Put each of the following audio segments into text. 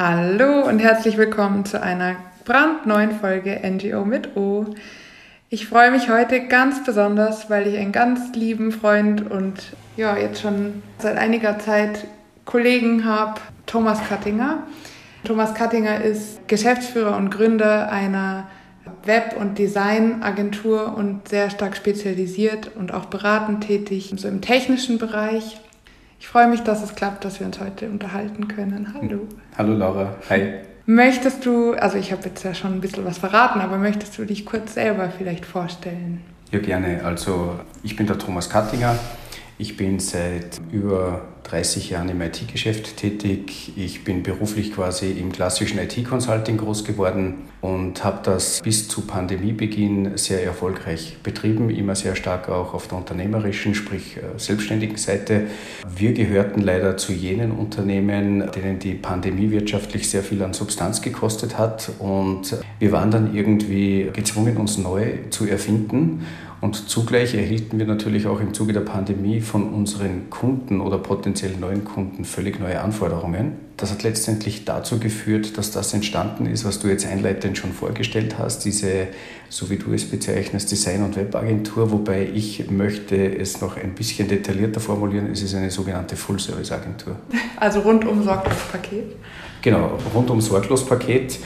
Hallo und herzlich willkommen zu einer brandneuen Folge NGO mit O. Ich freue mich heute ganz besonders, weil ich einen ganz lieben Freund und ja, jetzt schon seit einiger Zeit Kollegen habe, Thomas Kattinger. Thomas Kattinger ist Geschäftsführer und Gründer einer Web- und Designagentur und sehr stark spezialisiert und auch beratend tätig, so im technischen Bereich. Ich freue mich, dass es klappt, dass wir uns heute unterhalten können. Hallo. Hallo Laura. Hi. Möchtest du, also ich habe jetzt ja schon ein bisschen was verraten, aber möchtest du dich kurz selber vielleicht vorstellen? Ja, gerne. Also ich bin der Thomas Kattinger. Ich bin seit über 30 Jahren im IT-Geschäft tätig. Ich bin beruflich quasi im klassischen IT-Consulting groß geworden und habe das bis zu Pandemiebeginn sehr erfolgreich betrieben, immer sehr stark auch auf der unternehmerischen, sprich äh, selbstständigen Seite. Wir gehörten leider zu jenen Unternehmen, denen die Pandemie wirtschaftlich sehr viel an Substanz gekostet hat und wir waren dann irgendwie gezwungen, uns neu zu erfinden und zugleich erhielten wir natürlich auch im Zuge der Pandemie von unseren Kunden oder potenziell neuen Kunden völlig neue Anforderungen. Das hat letztendlich dazu geführt, dass das entstanden ist, was du jetzt einleitend schon vorgestellt hast, diese, so wie du es bezeichnest, Design- und Webagentur, wobei ich möchte es noch ein bisschen detaillierter formulieren, es ist eine sogenannte Full-Service-Agentur. Also rundum Sorglos-Paket? Genau, rundum Sorglos-Paket.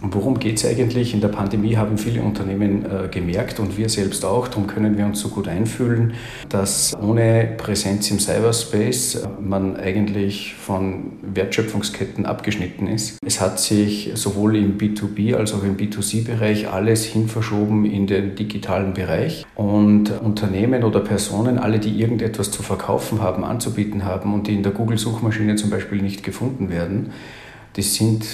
Worum geht es eigentlich? In der Pandemie haben viele Unternehmen äh, gemerkt und wir selbst auch, darum können wir uns so gut einfühlen, dass ohne Präsenz im Cyberspace äh, man eigentlich von Wertschöpfungsketten abgeschnitten ist. Es hat sich sowohl im B2B als auch im B2C-Bereich alles hinverschoben in den digitalen Bereich und Unternehmen oder Personen, alle, die irgendetwas zu verkaufen haben, anzubieten haben und die in der Google-Suchmaschine zum Beispiel nicht gefunden werden, die sind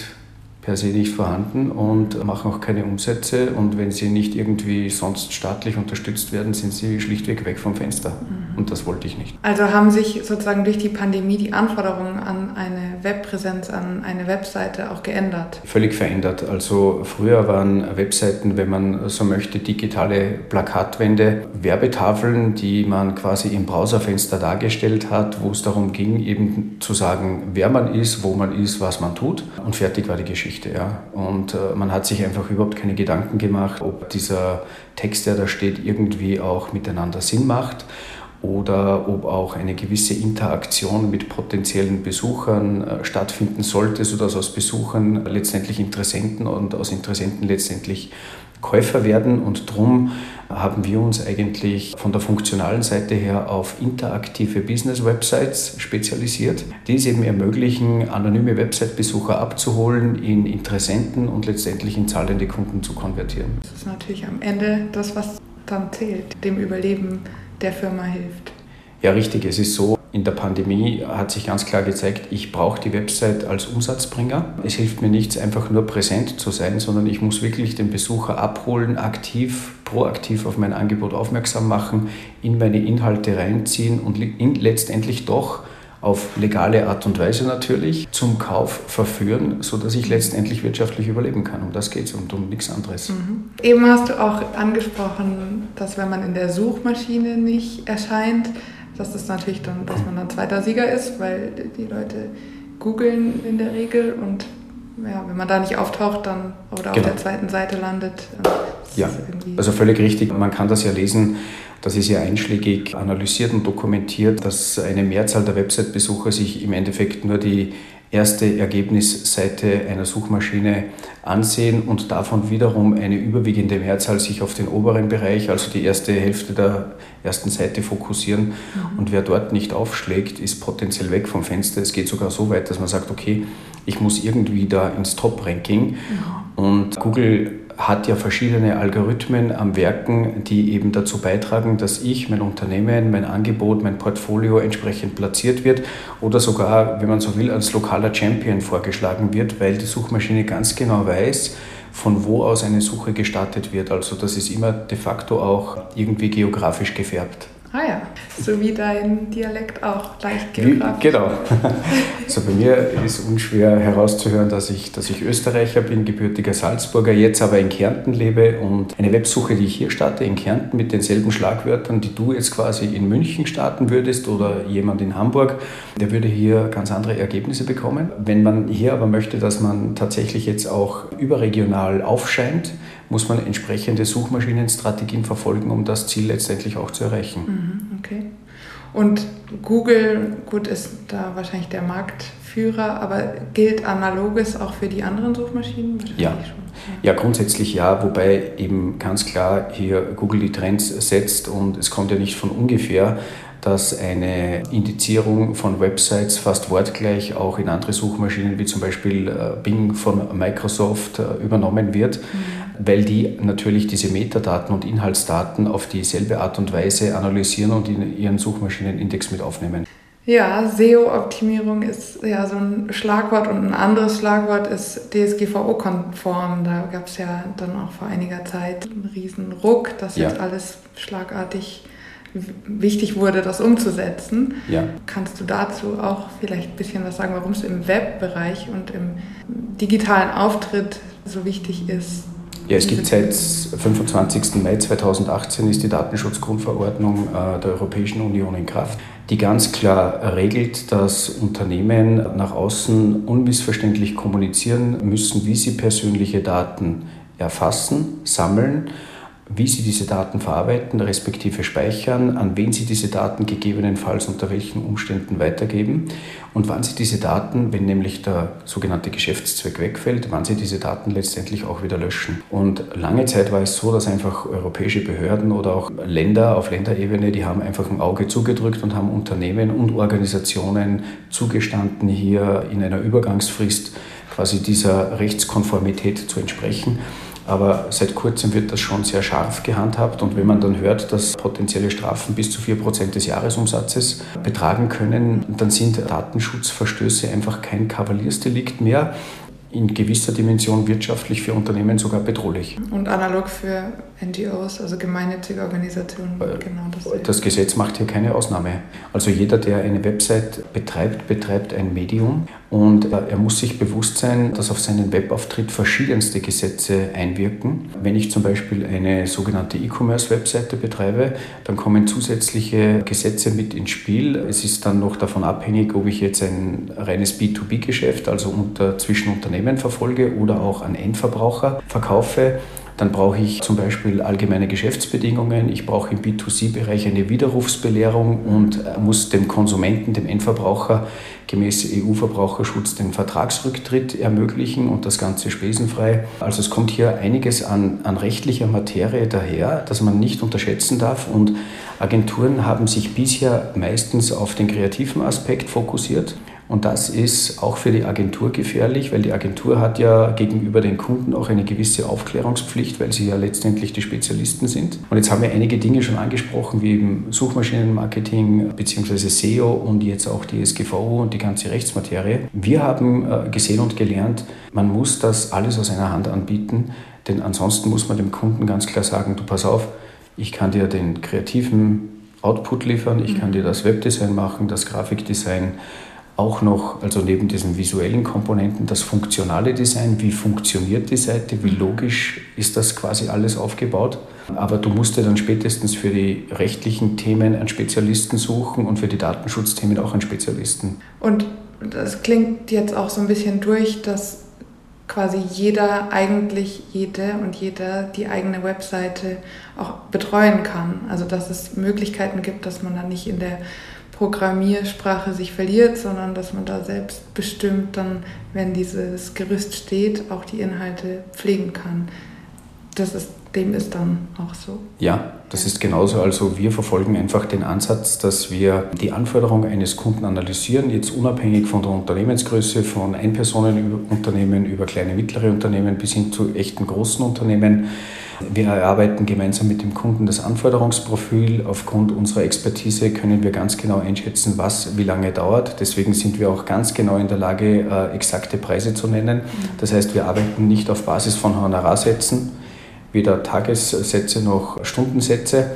per se nicht vorhanden und machen auch keine Umsätze. Und wenn sie nicht irgendwie sonst staatlich unterstützt werden, sind sie schlichtweg weg vom Fenster. Mhm. Und das wollte ich nicht. Also haben sich sozusagen durch die Pandemie die Anforderungen an eine Webpräsenz, an eine Webseite auch geändert? Völlig verändert. Also früher waren Webseiten, wenn man so möchte, digitale Plakatwände, Werbetafeln, die man quasi im Browserfenster dargestellt hat, wo es darum ging, eben zu sagen, wer man ist, wo man ist, was man tut. Und fertig war die Geschichte. Ja. Und äh, man hat sich einfach überhaupt keine Gedanken gemacht, ob dieser Text, der da steht, irgendwie auch miteinander Sinn macht oder ob auch eine gewisse Interaktion mit potenziellen Besuchern äh, stattfinden sollte, sodass aus Besuchern letztendlich Interessenten und aus Interessenten letztendlich Käufer werden. Und darum haben wir uns eigentlich von der funktionalen Seite her auf interaktive Business-Websites spezialisiert, die es eben ermöglichen, anonyme Website-Besucher abzuholen, in Interessenten und letztendlich in zahlende Kunden zu konvertieren. Das ist natürlich am Ende das, was dann zählt, dem Überleben der Firma hilft. Ja, richtig. Es ist so, in der Pandemie hat sich ganz klar gezeigt, ich brauche die Website als Umsatzbringer. Es hilft mir nichts, einfach nur präsent zu sein, sondern ich muss wirklich den Besucher abholen, aktiv, proaktiv auf mein Angebot aufmerksam machen, in meine Inhalte reinziehen und letztendlich doch auf legale Art und Weise natürlich zum Kauf verführen, sodass ich letztendlich wirtschaftlich überleben kann. Um das geht es und um nichts anderes. Mhm. Eben hast du auch angesprochen, dass wenn man in der Suchmaschine nicht erscheint, dass das natürlich dann, dass man dann zweiter Sieger ist, weil die Leute googeln in der Regel und ja, wenn man da nicht auftaucht dann oder genau. auf der zweiten Seite landet. Ja, also völlig richtig. Man kann das ja lesen. Das ist ja einschlägig analysiert und dokumentiert, dass eine Mehrzahl der Website-Besucher sich im Endeffekt nur die erste Ergebnisseite einer Suchmaschine ansehen und davon wiederum eine überwiegende Mehrzahl sich auf den oberen Bereich, also die erste Hälfte der ersten Seite fokussieren. Mhm. Und wer dort nicht aufschlägt, ist potenziell weg vom Fenster. Es geht sogar so weit, dass man sagt, okay, ich muss irgendwie da ins Top-Ranking. Mhm. Und Google hat ja verschiedene Algorithmen am Werken, die eben dazu beitragen, dass ich, mein Unternehmen, mein Angebot, mein Portfolio entsprechend platziert wird oder sogar, wenn man so will, als lokaler Champion vorgeschlagen wird, weil die Suchmaschine ganz genau weiß, von wo aus eine Suche gestartet wird. Also das ist immer de facto auch irgendwie geografisch gefärbt. Ah ja, so wie dein Dialekt auch leicht geografisch. Wie, genau. Also bei mir ist unschwer herauszuhören, dass ich, dass ich Österreicher bin, gebürtiger Salzburger, jetzt aber in Kärnten lebe und eine Websuche, die ich hier starte, in Kärnten mit denselben Schlagwörtern, die du jetzt quasi in München starten würdest oder jemand in Hamburg, der würde hier ganz andere Ergebnisse bekommen. Wenn man hier aber möchte, dass man tatsächlich jetzt auch überregional aufscheint, muss man entsprechende Suchmaschinenstrategien verfolgen, um das Ziel letztendlich auch zu erreichen. Mhm, okay. Und Google, gut, ist da wahrscheinlich der Marktführer, aber gilt analoges auch für die anderen Suchmaschinen? Ja. ja, grundsätzlich ja, wobei eben ganz klar hier Google die Trends setzt und es kommt ja nicht von ungefähr, dass eine Indizierung von Websites fast wortgleich auch in andere Suchmaschinen wie zum Beispiel äh, Bing von Microsoft äh, übernommen wird. Mhm weil die natürlich diese Metadaten und Inhaltsdaten auf dieselbe Art und Weise analysieren und in ihren Suchmaschinenindex mit aufnehmen. Ja, SEO-Optimierung ist ja so ein Schlagwort und ein anderes Schlagwort ist DSGVO-konform. Da gab es ja dann auch vor einiger Zeit einen riesen Ruck, dass ja. jetzt alles schlagartig wichtig wurde, das umzusetzen. Ja. Kannst du dazu auch vielleicht ein bisschen was sagen, warum es im Webbereich und im digitalen Auftritt so wichtig ist, ja, es gibt seit 25. Mai 2018 ist die Datenschutzgrundverordnung äh, der Europäischen Union in Kraft, die ganz klar regelt, dass Unternehmen nach außen unmissverständlich kommunizieren müssen, wie sie persönliche Daten erfassen, sammeln wie Sie diese Daten verarbeiten, respektive speichern, an wen Sie diese Daten gegebenenfalls unter welchen Umständen weitergeben und wann Sie diese Daten, wenn nämlich der sogenannte Geschäftszweck wegfällt, wann Sie diese Daten letztendlich auch wieder löschen. Und lange Zeit war es so, dass einfach europäische Behörden oder auch Länder auf Länderebene, die haben einfach ein Auge zugedrückt und haben Unternehmen und Organisationen zugestanden, hier in einer Übergangsfrist quasi dieser Rechtskonformität zu entsprechen. Aber seit kurzem wird das schon sehr scharf gehandhabt. Und wenn man dann hört, dass potenzielle Strafen bis zu 4% des Jahresumsatzes betragen können, dann sind Datenschutzverstöße einfach kein Kavaliersdelikt mehr, in gewisser Dimension wirtschaftlich für Unternehmen sogar bedrohlich. Und analog für NGOs, also gemeinnützige Organisationen, äh, genau das. Das Gesetz macht hier keine Ausnahme. Also jeder, der eine Website betreibt, betreibt ein Medium und äh, er muss sich bewusst sein, dass auf seinen Webauftritt verschiedenste Gesetze einwirken. Wenn ich zum Beispiel eine sogenannte E-Commerce-Webseite betreibe, dann kommen zusätzliche Gesetze mit ins Spiel. Es ist dann noch davon abhängig, ob ich jetzt ein reines B2B-Geschäft, also unter, zwischen Unternehmen verfolge oder auch an Endverbraucher verkaufe. Dann brauche ich zum Beispiel allgemeine Geschäftsbedingungen. Ich brauche im B2C-Bereich eine Widerrufsbelehrung und äh, muss dem Konsumenten, dem Endverbraucher gemäß EU-Verbraucherschutz den Vertragsrücktritt ermöglichen und das Ganze spesenfrei. Also es kommt hier einiges an, an rechtlicher Materie daher, das man nicht unterschätzen darf. Und Agenturen haben sich bisher meistens auf den kreativen Aspekt fokussiert und das ist auch für die Agentur gefährlich, weil die Agentur hat ja gegenüber den Kunden auch eine gewisse Aufklärungspflicht, weil sie ja letztendlich die Spezialisten sind. Und jetzt haben wir einige Dinge schon angesprochen, wie eben Suchmaschinenmarketing bzw. SEO und jetzt auch die SGVO und die ganze Rechtsmaterie. Wir haben äh, gesehen und gelernt, man muss das alles aus einer Hand anbieten, denn ansonsten muss man dem Kunden ganz klar sagen, du pass auf, ich kann dir den kreativen Output liefern, ich kann dir das Webdesign machen, das Grafikdesign, auch noch, also neben diesen visuellen Komponenten, das funktionale Design. Wie funktioniert die Seite? Wie logisch ist das quasi alles aufgebaut? Aber du musst dir dann spätestens für die rechtlichen Themen einen Spezialisten suchen und für die Datenschutzthemen auch einen Spezialisten. Und das klingt jetzt auch so ein bisschen durch, dass quasi jeder, eigentlich jede und jeder die eigene Webseite auch betreuen kann. Also dass es Möglichkeiten gibt, dass man dann nicht in der Programmiersprache sich verliert, sondern dass man da selbst bestimmt dann, wenn dieses Gerüst steht, auch die Inhalte pflegen kann. Das ist, dem ist dann auch so. Ja, das ist genauso. Also wir verfolgen einfach den Ansatz, dass wir die Anforderungen eines Kunden analysieren, jetzt unabhängig von der Unternehmensgröße, von Einpersonenunternehmen über kleine, mittlere Unternehmen bis hin zu echten großen Unternehmen wir erarbeiten gemeinsam mit dem Kunden das Anforderungsprofil. Aufgrund unserer Expertise können wir ganz genau einschätzen, was wie lange dauert. Deswegen sind wir auch ganz genau in der Lage, äh, exakte Preise zu nennen. Das heißt, wir arbeiten nicht auf Basis von Honorarsätzen, weder Tagessätze noch Stundensätze,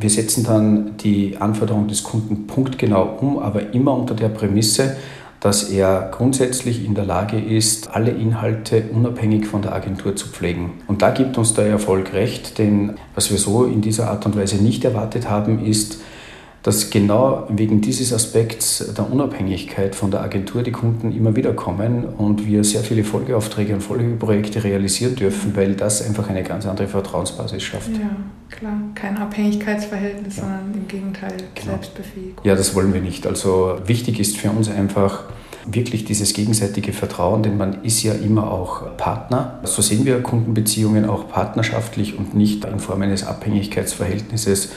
Wir setzen dann die Anforderungen des Kunden punktgenau um, aber immer unter der Prämisse, dass er grundsätzlich in der Lage ist, alle Inhalte unabhängig von der Agentur zu pflegen. Und da gibt uns der Erfolg recht, denn was wir so in dieser Art und Weise nicht erwartet haben, ist, dass genau wegen dieses Aspekts der Unabhängigkeit von der Agentur die Kunden immer wieder kommen und wir sehr viele Folgeaufträge und Folgeprojekte realisieren dürfen, weil das einfach eine ganz andere Vertrauensbasis schafft. Ja, klar. Kein Abhängigkeitsverhältnis, ja. sondern im Gegenteil genau. Selbstbefähigung. Ja, das wollen wir nicht. Also wichtig ist für uns einfach, wirklich dieses gegenseitige Vertrauen, denn man ist ja immer auch Partner. So sehen wir Kundenbeziehungen auch partnerschaftlich und nicht in Form eines Abhängigkeitsverhältnisses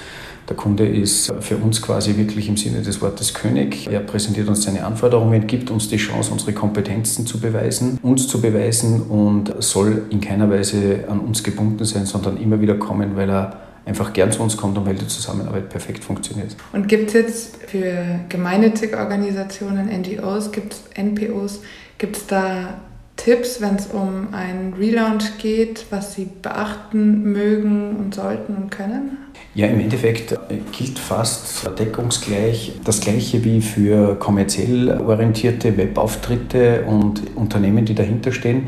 der Kunde ist für uns quasi wirklich im Sinne des Wortes König. Er präsentiert uns seine Anforderungen, gibt uns die Chance, unsere Kompetenzen zu beweisen, uns zu beweisen und soll in keiner Weise an uns gebunden sein, sondern immer wieder kommen, weil er einfach gern zu uns kommt und weil die Zusammenarbeit perfekt funktioniert. Und gibt es jetzt für gemeinnützige Organisationen, NGOs, gibt es NPOs, gibt es da Tipps, wenn es um einen Relaunch geht, was sie beachten mögen und sollten und können? Ja, im Endeffekt äh, gilt fast deckungsgleich das Gleiche wie für kommerziell orientierte Webauftritte und Unternehmen, die dahinter stehen.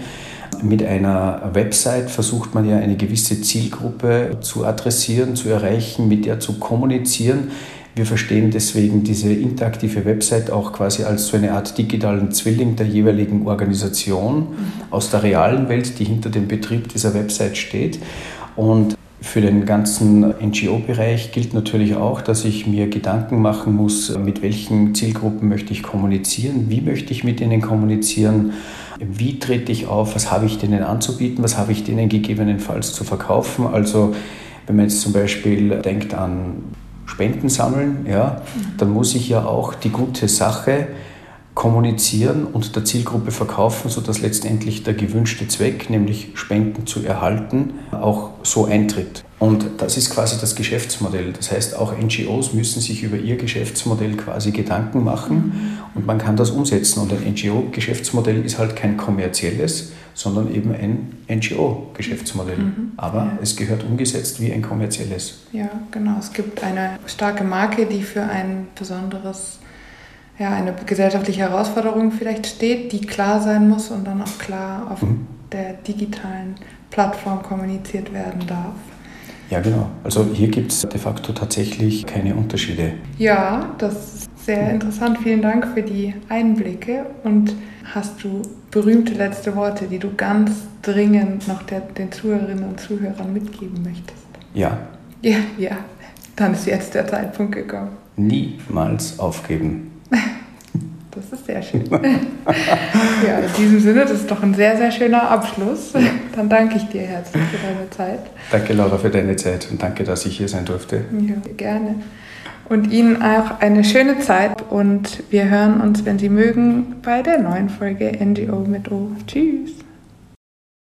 Mit einer Website versucht man ja eine gewisse Zielgruppe zu adressieren, zu erreichen, mit der zu kommunizieren. Wir verstehen deswegen diese interaktive Website auch quasi als so eine Art digitalen Zwilling der jeweiligen Organisation aus der realen Welt, die hinter dem Betrieb dieser Website steht. Und für den ganzen NGO-Bereich gilt natürlich auch, dass ich mir Gedanken machen muss, mit welchen Zielgruppen möchte ich kommunizieren, wie möchte ich mit ihnen kommunizieren, wie trete ich auf, was habe ich denen anzubieten, was habe ich denen gegebenenfalls zu verkaufen. Also wenn man jetzt zum Beispiel denkt an Spenden sammeln, ja, dann muss ich ja auch die gute Sache kommunizieren und der Zielgruppe verkaufen, sodass letztendlich der gewünschte Zweck, nämlich Spenden zu erhalten, auch so eintritt. Und das ist quasi das Geschäftsmodell. Das heißt, auch NGOs müssen sich über ihr Geschäftsmodell quasi Gedanken machen und man kann das umsetzen. Und ein NGO-Geschäftsmodell ist halt kein kommerzielles, sondern eben ein NGO-Geschäftsmodell. Mhm. Aber ja. es gehört umgesetzt wie ein kommerzielles. Ja, genau. Es gibt eine starke Marke, die für ein besonderes ja, eine gesellschaftliche Herausforderung vielleicht steht, die klar sein muss und dann auch klar auf mhm. der digitalen Plattform kommuniziert werden darf. Ja, genau. Also hier gibt es de facto tatsächlich keine Unterschiede. Ja, das ist sehr interessant. Vielen Dank für die Einblicke. Und hast du berühmte letzte Worte, die du ganz dringend noch der, den Zuhörerinnen und Zuhörern mitgeben möchtest? Ja. Ja, ja. Dann ist jetzt der Zeitpunkt gekommen. Niemals aufgeben. Das ist sehr schön. ja, in diesem Sinne, das ist doch ein sehr, sehr schöner Abschluss. Dann danke ich dir herzlich für deine Zeit. Danke, Laura, für deine Zeit und danke, dass ich hier sein durfte. Ja, gerne. Und Ihnen auch eine schöne Zeit und wir hören uns, wenn Sie mögen, bei der neuen Folge NGO mit O. Tschüss.